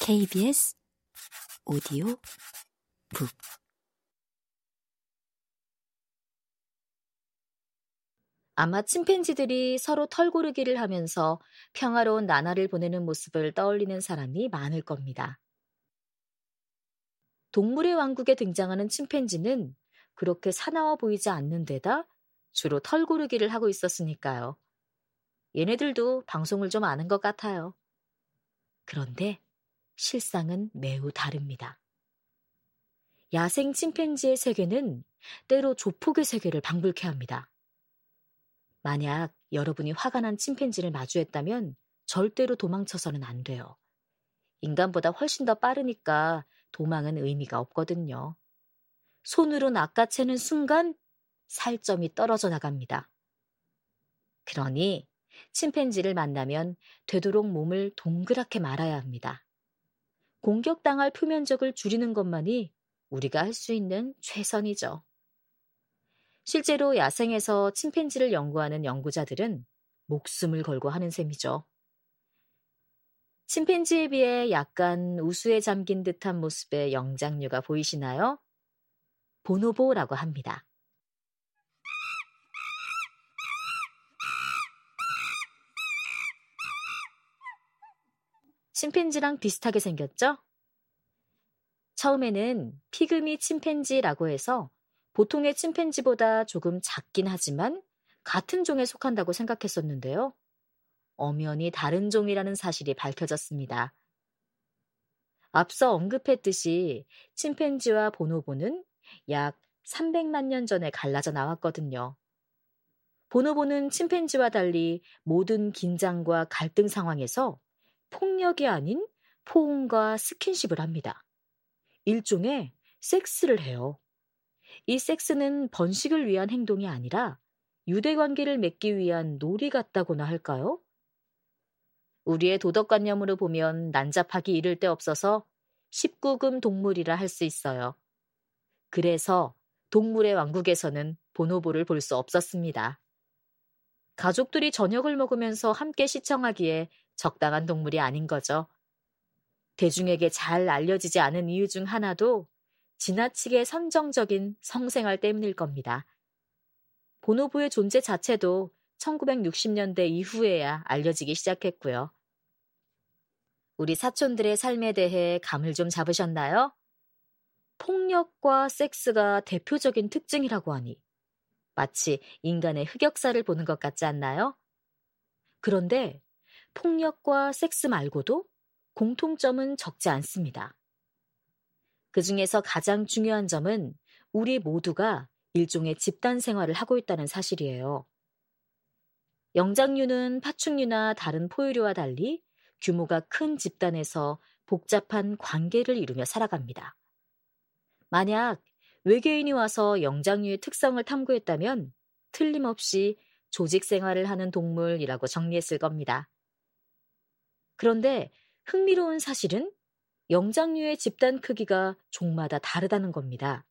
KBS 오디오 북 아마 침팬지들이 서로 털고르기를 하면서 평화로운 나날을 보내는 모습을 떠올리는 사람이 많을 겁니다. 동물의 왕국에 등장하는 침팬지는 그렇게 사나워 보이지 않는 데다 주로 털고르기를 하고 있었으니까요. 얘네들도 방송을 좀 아는 것 같아요. 그런데 실상은 매우 다릅니다. 야생 침팬지의 세계는 때로 조폭의 세계를 방불케 합니다. 만약 여러분이 화가 난 침팬지를 마주했다면 절대로 도망쳐서는 안 돼요. 인간보다 훨씬 더 빠르니까 도망은 의미가 없거든요. 손으로 낚아채는 순간 살점이 떨어져 나갑니다. 그러니 침팬지를 만나면 되도록 몸을 동그랗게 말아야 합니다. 공격당할 표면적을 줄이는 것만이 우리가 할 수 있는 최선이죠. 실제로 야생에서 침팬지를 연구하는 연구자들은 목숨을 걸고 하는 셈이죠. 침팬지에 비해 약간 우수에 잠긴 듯한 모습의 영장류가 보이시나요? 보노보라고 합니다. 침팬지랑 비슷하게 생겼죠? 처음에는 피그미 침팬지라고 해서 보통의 침팬지보다 조금 작긴 하지만 같은 종에 속한다고 생각했었는데요. 엄연히 다른 종이라는 사실이 밝혀졌습니다. 앞서 언급했듯이 침팬지와 보노보는 약 300만 년 전에 갈라져 나왔거든요. 보노보는 침팬지와 달리 모든 긴장과 갈등 상황에서 폭력이 아닌 포옹과 스킨십을 합니다. 일종의 섹스를 해요. 이 섹스는 번식을 위한 행동이 아니라 유대 관계를 맺기 위한 놀이 같다고나 할까요? 우리의 도덕관념으로 보면 난잡하기 이를 데 없어서 19금 동물이라 할 수 있어요. 그래서 동물의 왕국에서는 보노보를 볼 수 없었습니다. 가족들이 저녁을 먹으면서 함께 시청하기에 적당한 동물이 아닌 거죠. 대중에게 잘 알려지지 않은 이유 중 하나도 지나치게 선정적인 성생활 때문일 겁니다. 보노보의 존재 자체도 1960년대 이후에야 알려지기 시작했고요. 우리 사촌들의 삶에 대해 감을 좀 잡으셨나요? 폭력과 섹스가 대표적인 특징이라고 하니 마치 인간의 흑역사를 보는 것 같지 않나요? 그런데 폭력과 섹스 말고도 공통점은 적지 않습니다. 그 중에서 가장 중요한 점은 우리 모두가 일종의 집단 생활을 하고 있다는 사실이에요. 영장류는 파충류나 다른 포유류와 달리 규모가 큰 집단에서 복잡한 관계를 이루며 살아갑니다. 만약 외계인이 와서 영장류의 특성을 탐구했다면 틀림없이 조직 생활을 하는 동물이라고 정리했을 겁니다. 그런데 흥미로운 사실은 영장류의 집단 크기가 종마다 다르다는 겁니다.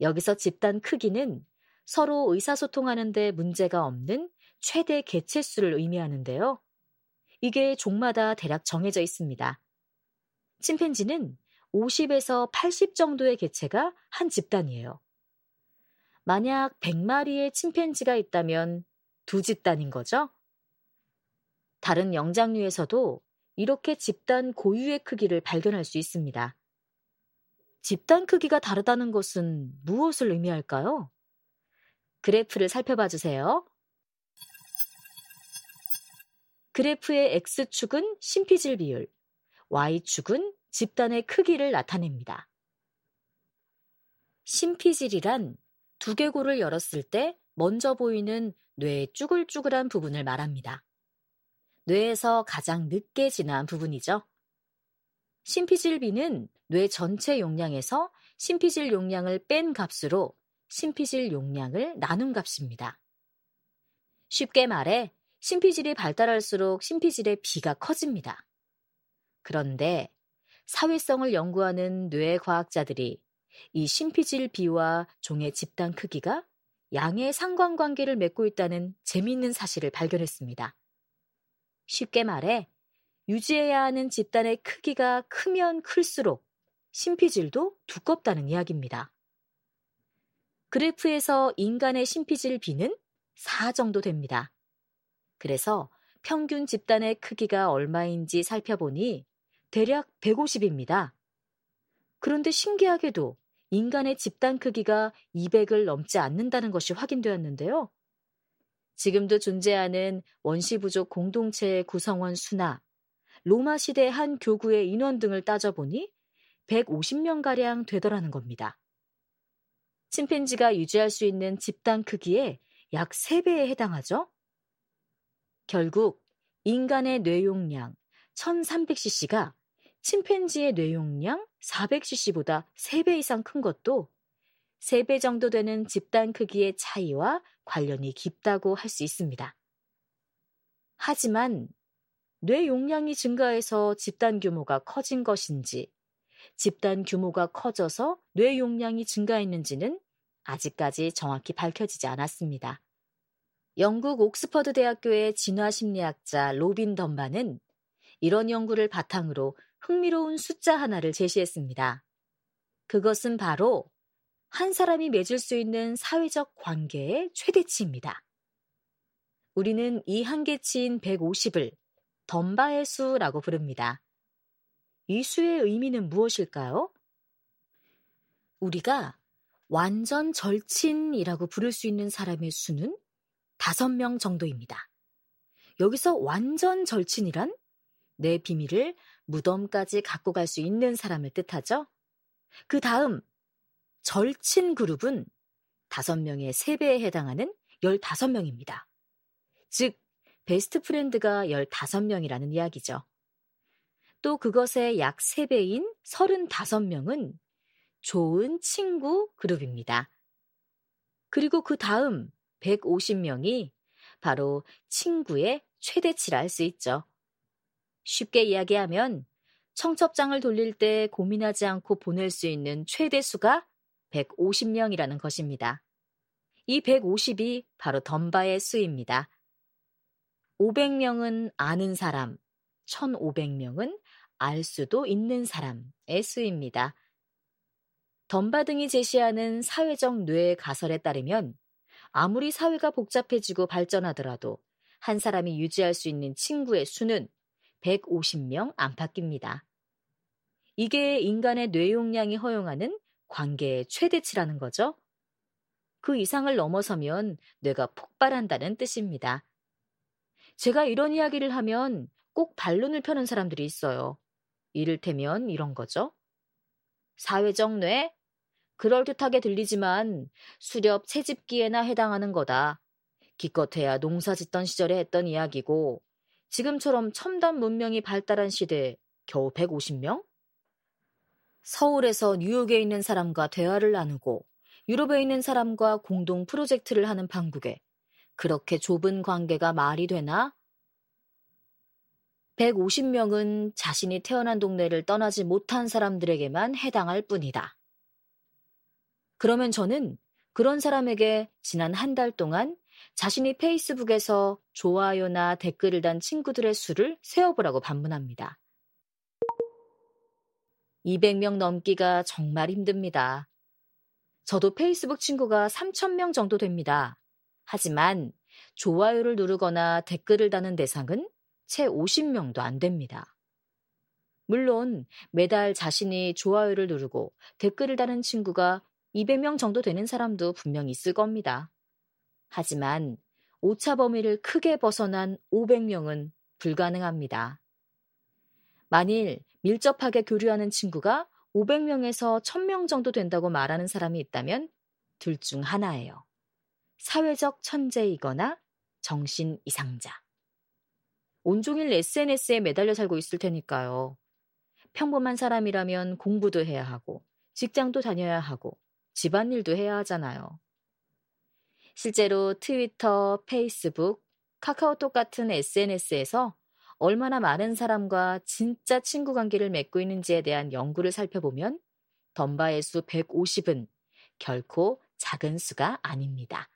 여기서 집단 크기는 서로 의사소통하는데 문제가 없는 최대 개체수를 의미하는데요. 이게 종마다 대략 정해져 있습니다. 침팬지는 50에서 80 정도의 개체가 한 집단이에요. 만약 100마리의 침팬지가 있다면 두 집단인 거죠? 다른 영장류에서도 이렇게 집단 고유의 크기를 발견할 수 있습니다. 집단 크기가 다르다는 것은 무엇을 의미할까요? 그래프를 살펴봐 주세요. 그래프의 X축은 심피질 비율, Y축은 집단의 크기를 나타냅니다. 심피질이란 두개골을 열었을 때 먼저 보이는 뇌의 쭈글쭈글한 부분을 말합니다. 뇌에서 가장 늦게 진화한 부분이죠. 심피질비는 뇌 전체 용량에서 심피질 용량을 뺀 값으로 심피질 용량을 나눈 값입니다. 쉽게 말해 심피질이 발달할수록 심피질의 비가 커집니다. 그런데 사회성을 연구하는 뇌 과학자들이 이 심피질 비와 종의 집단 크기가 양의 상관관계를 맺고 있다는 재미있는 사실을 발견했습니다. 쉽게 말해 유지해야 하는 집단의 크기가 크면 클수록 심피질도 두껍다는 이야기입니다. 그래프에서 인간의 심피질 비는 4 정도 됩니다. 그래서 평균 집단의 크기가 얼마인지 살펴보니 대략 150입니다. 그런데 신기하게도 인간의 집단 크기가 200을 넘지 않는다는 것이 확인되었는데요. 지금도 존재하는 원시부족 공동체의 구성원 수나 로마 시대 한 교구의 인원 등을 따져보니 150명가량 되더라는 겁니다. 침팬지가 유지할 수 있는 집단 크기의 약 3배에 해당하죠? 결국 인간의 뇌용량 1300cc가 침팬지의 뇌용량 400cc보다 3배 이상 큰 것도 3배 정도 되는 집단 크기의 차이와 관련이 깊다고 할 수 있습니다. 하지만 뇌 용량이 증가해서 집단 규모가 커진 것인지, 집단 규모가 커져서 뇌 용량이 증가했는지는 아직까지 정확히 밝혀지지 않았습니다. 영국 옥스퍼드 대학교의 진화심리학자 로빈 던바는 이런 연구를 바탕으로 흥미로운 숫자 하나를 제시했습니다. 그것은 바로 한 사람이 맺을 수 있는 사회적 관계의 최대치입니다. 우리는 이 한계치인 150을 던바의 수라고 부릅니다. 이 수의 의미는 무엇일까요? 우리가 완전 절친이라고 부를 수 있는 사람의 수는 5명 정도입니다. 여기서 완전 절친이란 내 비밀을 무덤까지 갖고 갈 수 있는 사람을 뜻하죠. 그 다음 절친 그룹은 5명의 3배에 해당하는 15명입니다. 즉, best friend가 15명이라는 이야기죠. 또 그것의 약 3배인 35명은 좋은 친구 그룹입니다. 그리고 그 다음 150명이 바로 친구의 최대치라 할 수 있죠. 쉽게 이야기하면 청첩장을 돌릴 때 고민하지 않고 보낼 수 있는 최대 수가 150명이라는 것입니다. 이 150이 바로 덤바의 수입니다. 500명은 아는 사람, 1500명은 알 수도 있는 사람의 수입니다. 덤바 등이 제시하는 사회적 뇌 가설에 따르면 아무리 사회가 복잡해지고 발전하더라도 한 사람이 유지할 수 있는 친구의 수는 150명 안팎입니다. 이게 인간의 뇌 용량이 허용하는 관계의 최대치라는 거죠. 그 이상을 넘어서면 뇌가 폭발한다는 뜻입니다. 제가 이런 이야기를 하면 꼭 반론을 펴는 사람들이 있어요. 이를테면 이런 거죠. 사회적 뇌? 그럴듯하게 들리지만 수렵 채집기에나 해당하는 거다. 기껏해야 농사 짓던 시절에 했던 이야기고 지금처럼 첨단 문명이 발달한 시대에 겨우 150명? 서울에서 뉴욕에 있는 사람과 대화를 나누고 유럽에 있는 사람과 공동 프로젝트를 하는 방국에 그렇게 좁은 관계가 말이 되나? 150명은 자신이 태어난 동네를 떠나지 못한 사람들에게만 해당할 뿐이다. 그러면 저는 그런 사람에게 지난 한 달 동안 자신이 페이스북에서 좋아요나 댓글을 단 친구들의 수를 세어보라고 반문합니다. 200명 넘기가 정말 힘듭니다. 저도 페이스북 친구가 3,000명 정도 됩니다. 하지만 좋아요를 누르거나 댓글을 다는 대상은 채 50명도 안 됩니다. 물론 매달 자신이 좋아요를 누르고 댓글을 다는 친구가 200명 정도 되는 사람도 분명 있을 겁니다. 하지만 오차 범위를 크게 벗어난 500명은 불가능합니다. 만일 밀접하게 교류하는 친구가 500명에서 1000명 정도 된다고 말하는 사람이 있다면 둘 중 하나예요. 사회적 천재이거나 정신 이상자. 온종일 SNS에 매달려 살고 있을 테니까요. 평범한 사람이라면 공부도 해야 하고, 직장도 다녀야 하고, 집안일도 해야 하잖아요. 실제로 트위터, 페이스북, 카카오톡 같은 SNS에서 얼마나 많은 사람과 진짜 친구 관계를 맺고 있는지에 대한 연구를 살펴보면 덤바의 수 150은 결코 작은 수가 아닙니다.